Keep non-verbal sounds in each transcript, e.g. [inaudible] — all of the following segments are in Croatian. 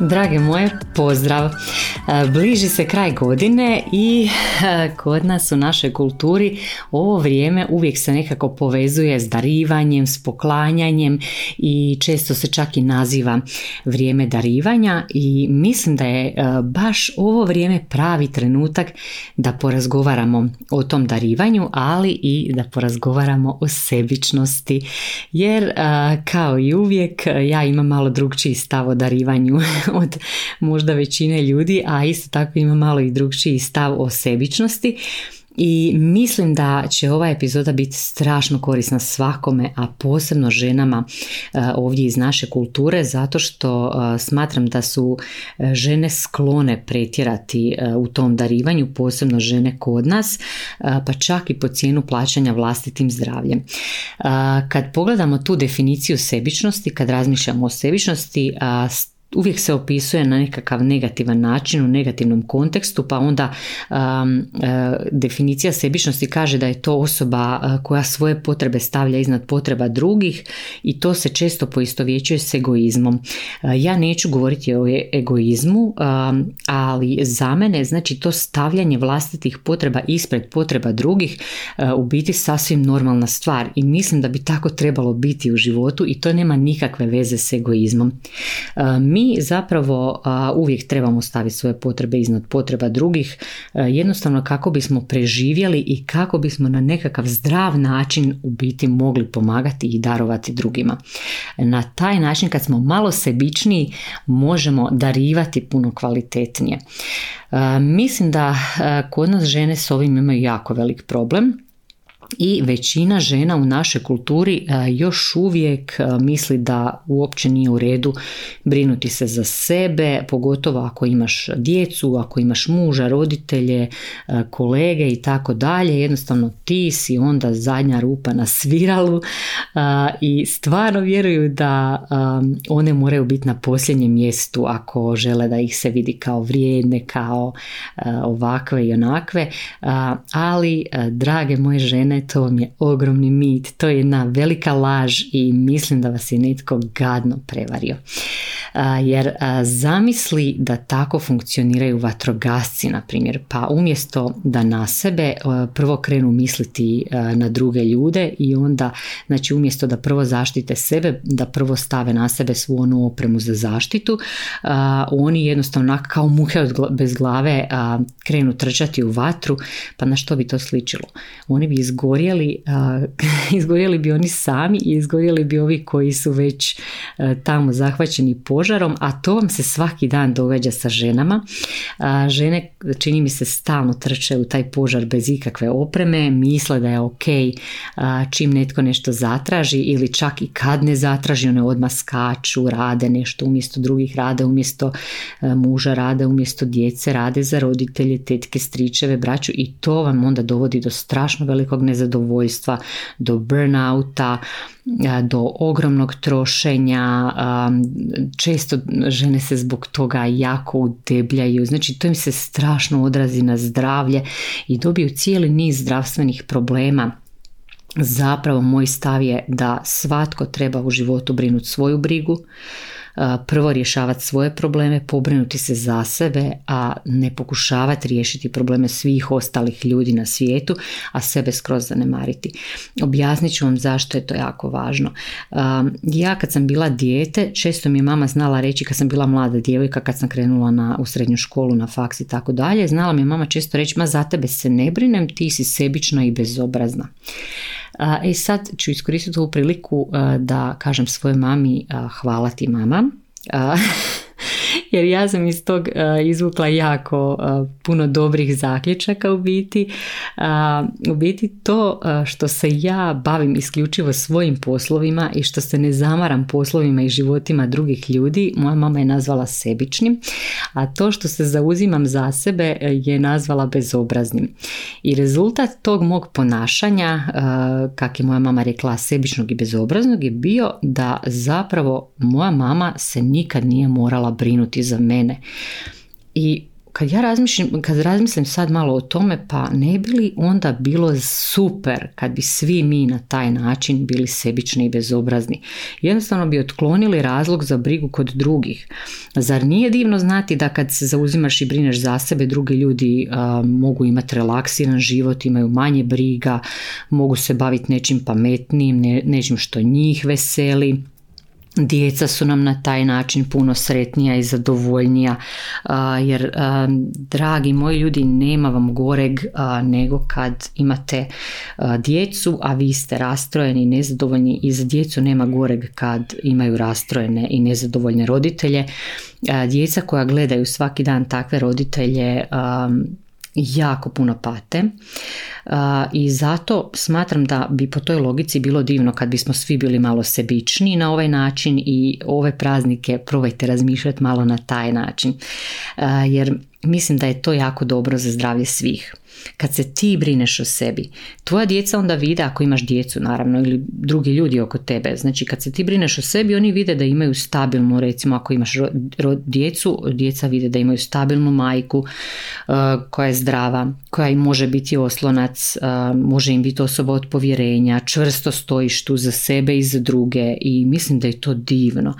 Drage moje, pozdrav! E, bliži se kraj godine i e, kod nas u našoj kulturi ovo vrijeme uvijek se nekako povezuje s darivanjem, s poklanjanjem i često se čak i naziva vrijeme darivanja i mislim da je e, baš ovo vrijeme pravi trenutak da porazgovaramo o tom darivanju, ali i da porazgovaramo o sebičnosti jer kao i uvijek ja imam malo drugčiji stav o darivanju [laughs] od možda većine ljudi, a isto tako ima malo i drugčiji stav o sebičnosti i mislim da će ova epizoda biti strašno korisna svakome, a posebno ženama e, ovdje iz naše kulture, zato što e, smatram da su e, žene sklone pretjerati u tom darivanju, posebno žene kod nas, pa čak i po cijenu plaćanja vlastitim zdravljem. Kad pogledamo tu definiciju sebičnosti, kad razmišljamo o sebičnosti, uvijek se opisuje na nekakav negativan način u negativnom kontekstu pa onda um, uh, definicija sebičnosti kaže da je to osoba uh, koja svoje potrebe stavlja iznad potreba drugih i to se često poistovjećuje s egoizmom. Uh, ja neću govoriti o e-, egoizmu, um, ali za mene znači to stavljanje vlastitih potreba ispred potreba drugih u biti sasvim normalna stvar i mislim da bi tako trebalo biti u životu i to nema nikakve veze s egoizmom. Mi mi zapravo uvijek trebamo staviti svoje potrebe iznad potreba drugih, jednostavno kako bismo preživjeli i kako bismo na nekakav zdrav način u biti mogli pomagati i darovati drugima. Na taj način kad smo malo sebičniji možemo darivati puno kvalitetnije. Mislim da kod nas žene s ovim imaju jako velik problem i većina žena u našoj kulturi e, još uvijek e, misli da uopće nije u redu brinuti se za sebe, pogotovo ako imaš djecu, ako imaš muža, roditelje, e, kolege i tako dalje. Jednostavno ti si onda zadnja rupa na sviralu i stvarno vjeruju da one moraju biti na posljednjem mjestu ako žele da ih se vidi kao vrijedne, kao ovakve i onakve. Ali, drage moje žene, to vam je ogromni mit, to je jedna velika laž i mislim da vas je netko gadno prevario. Jer zamisli da tako funkcioniraju vatrogasci, na primjer, pa umjesto da na sebe prvo krenu misliti na druge ljude i onda, znači umjesto da prvo zaštite sebe, da prvo stave na sebe svu onu opremu za zaštitu, oni jednostavno kao muhe bez glave krenu trčati u vatru, pa na što bi to sličilo? Oni bi izgorili izgorjeli, [laughs] izgorjeli bi oni sami i izgorjeli bi ovi koji su već tamo zahvaćeni požarom, a to vam se svaki dan događa sa ženama. Žene, čini mi se, stalno trče u taj požar bez ikakve opreme, misle da je ok čim netko nešto zatraži ili čak i kad ne zatraži, one odmah skaču, rade nešto umjesto drugih, rade umjesto muža, rade umjesto djece, rade za roditelje, tetke, stričeve, braću i to vam onda dovodi do strašno velikog nezadovoljstva nezadovoljstva, do burnouta, do ogromnog trošenja, često žene se zbog toga jako udebljaju, znači to im se strašno odrazi na zdravlje i dobiju cijeli niz zdravstvenih problema. Zapravo moj stav je da svatko treba u životu brinuti svoju brigu, prvo rješavati svoje probleme, pobrinuti se za sebe, a ne pokušavati riješiti probleme svih ostalih ljudi na svijetu, a sebe skroz zanemariti. Objasnit ću vam zašto je to jako važno. Ja kad sam bila dijete, često mi je mama znala reći kad sam bila mlada djevojka, kad sam krenula na, u srednju školu, na faks i tako dalje, znala mi je mama često reći, ma za tebe se ne brinem, ti si sebična i bezobrazna. E sad ću iskoristiti ovu priliku da kažem svojoj mami hvala ti mama. [laughs] [laughs] jer ja sam iz tog izvukla jako puno dobrih zaključaka u biti. U biti to što se ja bavim isključivo svojim poslovima i što se ne zamaram poslovima i životima drugih ljudi, moja mama je nazvala sebičnim, a to što se zauzimam za sebe je nazvala bezobraznim. I rezultat tog mog ponašanja, kak je moja mama rekla, sebičnog i bezobraznog je bio da zapravo moja mama se nikad nije morala brinuti za mene. I kad ja razmišljam, kad razmislim sad malo o tome, pa ne bi li onda bilo super kad bi svi mi na taj način bili sebični i bezobrazni. Jednostavno bi otklonili razlog za brigu kod drugih. Zar nije divno znati da kad se zauzimaš i brineš za sebe, drugi ljudi mogu imati relaksiran život, imaju manje briga, mogu se baviti nečim pametnijim, ne, nečim što njih veseli, Djeca su nam na taj način puno sretnija i zadovoljnija jer dragi moji ljudi nema vam goreg nego kad imate djecu a vi ste rastrojeni i nezadovoljni i za djecu nema goreg kad imaju rastrojene i nezadovoljne roditelje. Djeca koja gledaju svaki dan takve roditelje jako puno pate i zato smatram da bi po toj logici bilo divno kad bismo svi bili malo sebični na ovaj način i ove praznike probajte razmišljati malo na taj način jer mislim da je to jako dobro za zdravlje svih. Kad se ti brineš o sebi, tvoja djeca onda vide, ako imaš djecu naravno ili drugi ljudi oko tebe, znači kad se ti brineš o sebi, oni vide da imaju stabilnu, recimo ako imaš djecu, djeca vide da imaju stabilnu majku uh, koja je zdrava, koja im može biti oslonac, uh, može im biti osoba od povjerenja, čvrsto stojiš tu za sebe i za druge i mislim da je to divno.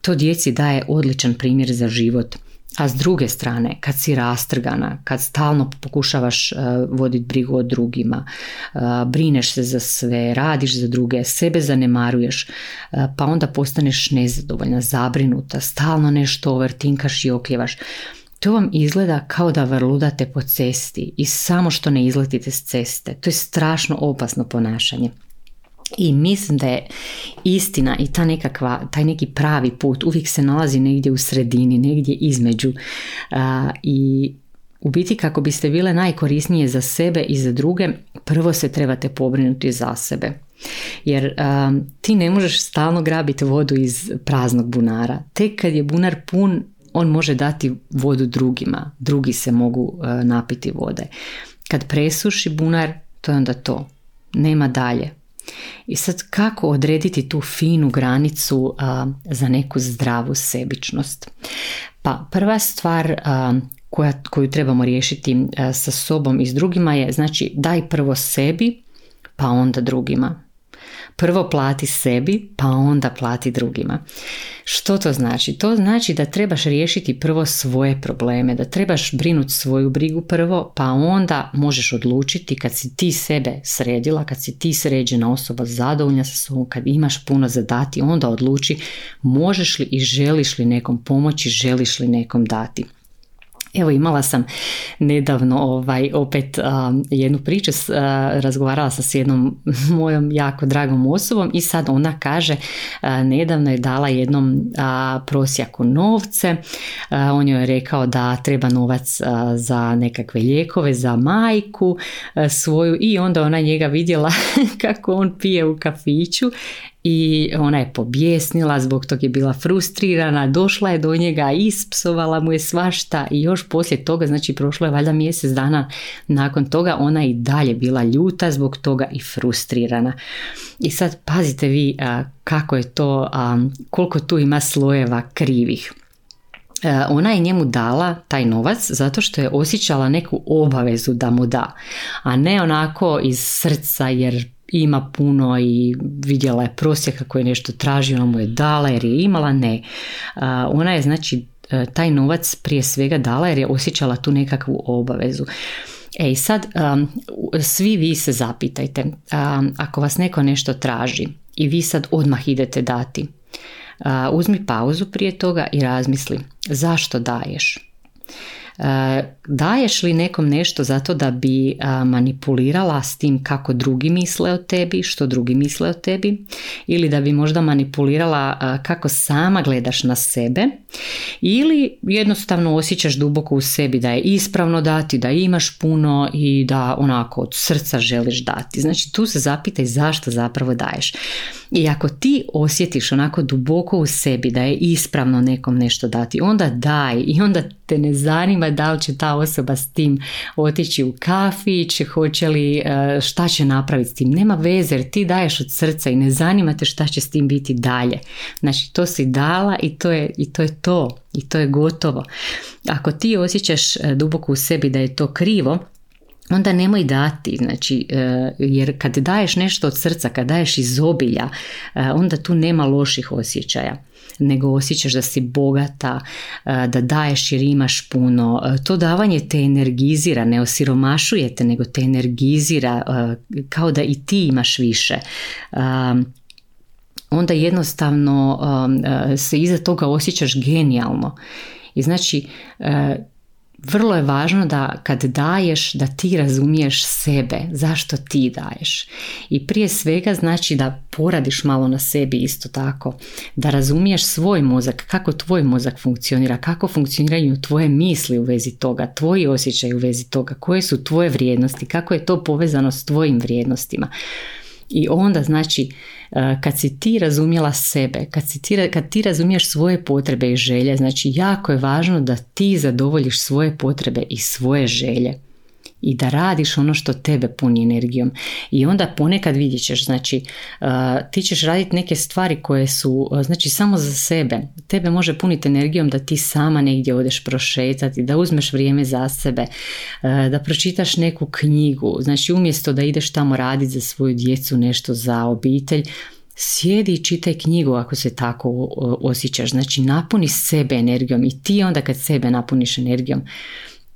To djeci daje odličan primjer za život. A s druge strane, kad si rastrgana, kad stalno pokušavaš uh, voditi brigu o drugima, uh, brineš se za sve, radiš za druge, sebe zanemaruješ, uh, pa onda postaneš nezadovoljna, zabrinuta, stalno nešto overtinkaš i okljevaš. To vam izgleda kao da vrludate po cesti i samo što ne izletite s ceste. To je strašno opasno ponašanje. I mislim da je istina i ta nekakva, taj neki pravi put uvijek se nalazi negdje u sredini, negdje između. I u biti kako biste bile najkorisnije za sebe i za druge, prvo se trebate pobrinuti za sebe. Jer ti ne možeš stalno grabiti vodu iz praznog bunara. Tek kad je bunar pun, on može dati vodu drugima. Drugi se mogu napiti vode. Kad presuši bunar, to je onda to. Nema dalje. I sad kako odrediti tu finu granicu za neku zdravu sebičnost? Pa prva stvar koja, koju trebamo riješiti sa sobom i s drugima je znači daj prvo sebi pa onda drugima. Prvo plati sebi, pa onda plati drugima. Što to znači? To znači da trebaš riješiti prvo svoje probleme, da trebaš brinuti svoju brigu prvo, pa onda možeš odlučiti kad si ti sebe sredila, kad si ti sređena osoba, zadovoljna sa sobom, kad imaš puno zadati, onda odluči možeš li i želiš li nekom pomoći, želiš li nekom dati. Evo imala sam nedavno ovaj, opet jednu priču, uh, razgovarala sam s jednom [laughs] mojom jako dragom osobom i sad ona kaže nedavno je dala jednom prosjaku novce, on joj je rekao da treba novac za nekakve lijekove, za majku svoju i onda ona njega vidjela [laughs] kako on pije u kafiću i ona je pobjesnila, zbog tog je bila frustrirana, došla je do njega, ispsovala mu je svašta i još poslije toga, znači prošlo je valjda mjesec dana nakon toga, ona i dalje bila ljuta zbog toga i frustrirana. I sad pazite vi kako je to, koliko tu ima slojeva krivih. Ona je njemu dala taj novac zato što je osjećala neku obavezu da mu da, a ne onako iz srca jer ima puno i vidjela je prosjeka koji je nešto tražio, ona mu je dala jer je imala, ne. Ona je znači e, taj novac prije svega dala jer je osjećala tu nekakvu obavezu. E sad, svi vi se zapitajte, ako vas neko nešto traži i vi sad odmah idete dati, uzmi pauzu prije toga i razmisli zašto daješ. Daješ li nekom nešto zato da bi manipulirala s tim kako drugi misle o tebi, što drugi misle o tebi ili da bi možda manipulirala kako sama gledaš na sebe ili jednostavno osjećaš duboko u sebi da je ispravno dati, da imaš puno i da onako od srca želiš dati. Znači tu se zapitaj zašto zapravo daješ. I ako ti osjetiš onako duboko u sebi da je ispravno nekom nešto dati, onda daj i onda te ne zanima da li će ta osoba s tim otići u kafić, hoće li, e, šta će napraviti s tim. Nema veze jer ti daješ od srca i ne zanima te šta će s tim biti dalje. Znači to si dala i to je, i to, je to. I to je gotovo. Ako ti osjećaš e, duboko u sebi da je to krivo, onda nemoj dati, znači, e, jer kad daješ nešto od srca, kad daješ iz obilja, onda tu nema loših osjećaja nego osjećaš da si bogata, e, da daješ jer imaš puno. E, to davanje te energizira, ne osiromašuje te, nego te energizira e, kao da i ti imaš više onda jednostavno se iza toga osjećaš genijalno. I znači vrlo je važno da kad daješ da ti razumiješ sebe, zašto ti daješ. I prije svega znači da poradiš malo na sebi isto tako, da razumiješ svoj mozak, kako tvoj mozak funkcionira, kako funkcioniraju tvoje misli u vezi toga, tvoji osjećaji u vezi toga, koje su tvoje vrijednosti, kako je to povezano s tvojim vrijednostima. I onda znači kad si ti razumjela sebe, kad, si ti, kad ti razumiješ svoje potrebe i želje, znači jako je važno da ti zadovoljiš svoje potrebe i svoje želje i da radiš ono što tebe puni energijom. I onda ponekad vidjet ćeš, znači uh, ti ćeš raditi neke stvari koje su uh, znači samo za sebe. Tebe može puniti energijom da ti sama negdje odeš prošetati, da uzmeš vrijeme za sebe, uh, da pročitaš neku knjigu. Znači umjesto da ideš tamo raditi za svoju djecu nešto za obitelj, sjedi i čitaj knjigu ako se tako osjećaš. Znači napuni sebe energijom i ti onda kad sebe napuniš energijom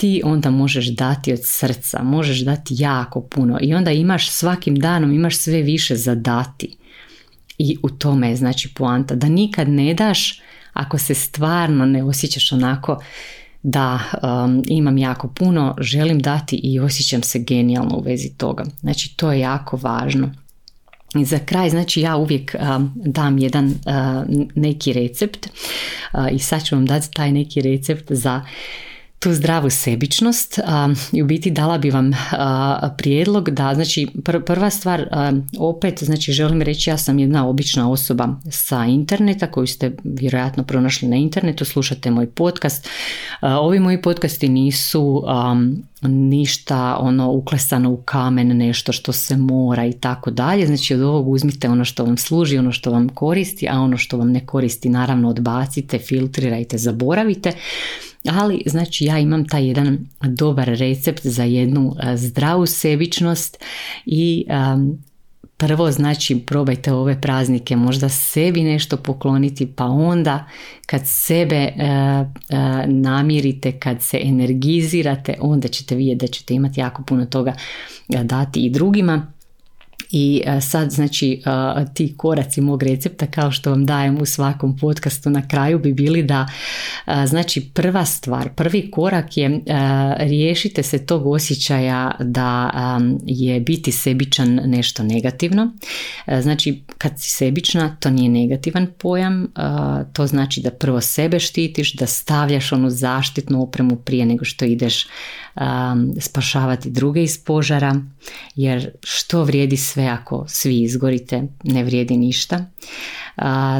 ti onda možeš dati od srca, možeš dati jako puno i onda imaš svakim danom imaš sve više za dati. I u tome je znači poanta da nikad ne daš ako se stvarno ne osjećaš onako da um, imam jako puno, želim dati i osjećam se genijalno u vezi toga. Znači to je jako važno. I za kraj, znači ja uvijek um, dam jedan uh, neki recept uh, i sad ću vam dati taj neki recept za tu zdravu sebičnost i u biti dala bi vam prijedlog da znači prva stvar opet znači želim reći ja sam jedna obična osoba sa interneta koju ste vjerojatno pronašli na internetu slušate moj podcast. Ovi moji podcasti nisu ništa ono uklesano u kamen nešto što se mora i tako dalje. Znači od ovog uzmite ono što vam služi ono što vam koristi a ono što vam ne koristi naravno odbacite filtrirajte zaboravite ali znači ja imam taj jedan dobar recept za jednu zdravu sebičnost i prvo znači probajte ove praznike. Možda sebi nešto pokloniti pa onda kad sebe namirite kad se energizirate onda ćete vidjeti da ćete imati jako puno toga dati i drugima i e, sad znači e, ti koraci mog recepta kao što vam dajem u svakom podcastu na kraju bi bili da e, znači prva stvar, prvi korak je riješite se tog osjećaja da je biti sebičan nešto negativno. Znači kad si sebična to nije negativan pojam, to znači da prvo sebe štitiš, da stavljaš onu zaštitnu opremu prije nego što ideš spašavati druge iz požara jer što vrijedi sve ako svi izgorite ne vrijedi ništa.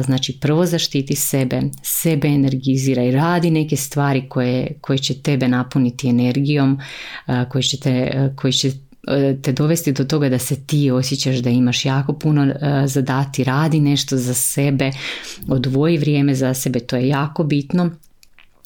Znači prvo zaštiti sebe sebe energiziraj radi neke stvari koje, koje će tebe napuniti energijom koje će te, koje će e, te dovesti do toga da se ti osjećaš da imaš jako puno e, zadati, radi nešto za sebe, odvoji vrijeme za sebe, to je jako bitno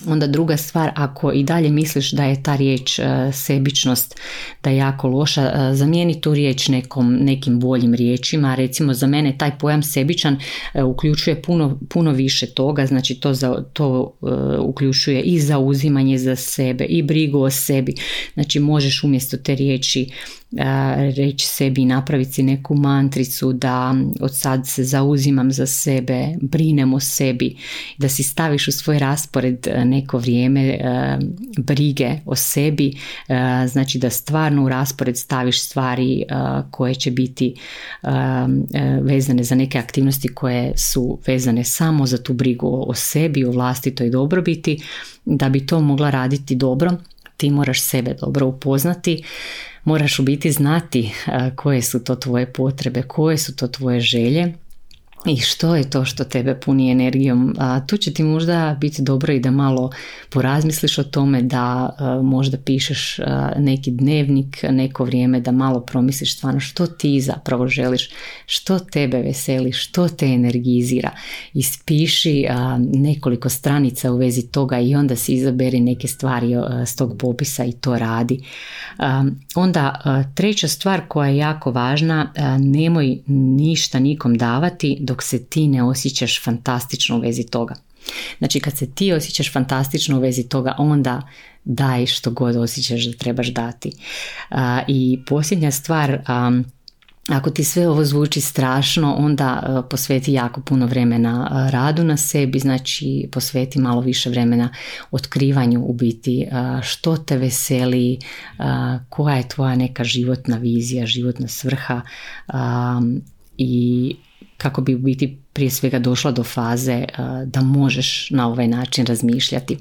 Onda druga stvar, ako i dalje misliš da je ta riječ e, sebičnost da je jako loša, e, zamijeni tu riječ nekom, nekim boljim riječima. Recimo za mene taj pojam sebičan e, uključuje puno, puno više toga, znači to, za, to uključuje i zauzimanje za sebe i brigu o sebi. Znači možeš umjesto te riječi reći sebi i napraviti si neku mantricu da od sad se zauzimam za sebe, brinem o sebi, da si staviš u svoj raspored neko vrijeme brige o sebi, znači da stvarno u raspored staviš stvari koje će biti vezane za neke aktivnosti koje su vezane samo za tu brigu o sebi, o vlastitoj dobrobiti, da bi to mogla raditi dobro ti moraš sebe dobro upoznati, moraš u biti znati koje su to tvoje potrebe, koje su to tvoje želje i što je to što tebe puni energijom. A, tu će ti možda biti dobro i da malo porazmisliš o tome, da možda pišeš neki dnevnik, neko vrijeme, da malo promisliš stvarno što ti zapravo želiš, što tebe veseli, što te energizira. Ispiši nekoliko stranica u vezi toga i onda si izaberi neke stvari s tog popisa i to radi. Onda treća stvar koja je jako važna, nemoj ništa nikom davati dok se ti ne osjećaš fantastično u vezi toga. Znači kad se ti osjećaš fantastično u vezi toga, onda daj što god osjećaš da trebaš dati. I posljednja stvar, ako ti sve ovo zvuči strašno, onda posveti jako puno vremena radu na sebi, znači posveti malo više vremena otkrivanju u biti što te veseli, koja je tvoja neka životna vizija, životna svrha i kako bi biti prije svega došla do faze da možeš na ovaj način razmišljati.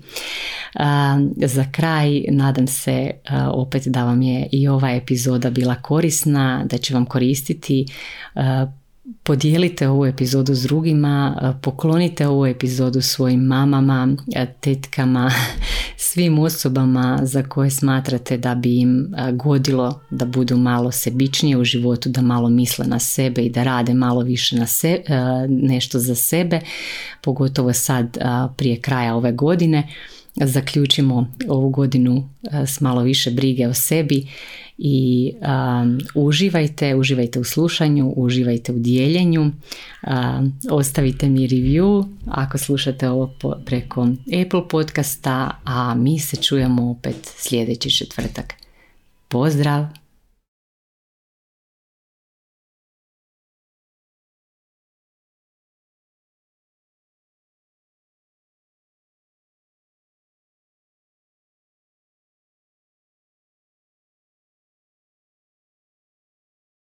Za kraj nadam se opet da vam je i ova epizoda bila korisna, da će vam koristiti Podijelite ovu epizodu s drugima, poklonite ovu epizodu svojim mamama, tetkama, [laughs] svim osobama za koje smatrate da bi im godilo da budu malo sebičnije u životu, da malo misle na sebe i da rade malo više na se, nešto za sebe, pogotovo sad prije kraja ove godine. Zaključimo ovu godinu s malo više brige o sebi i um, uživajte, uživajte u slušanju, uživajte u dijeljenju, ostavite mi review ako slušate ovo preko Apple podcasta, a mi se čujemo opet sljedeći četvrtak. Pozdrav!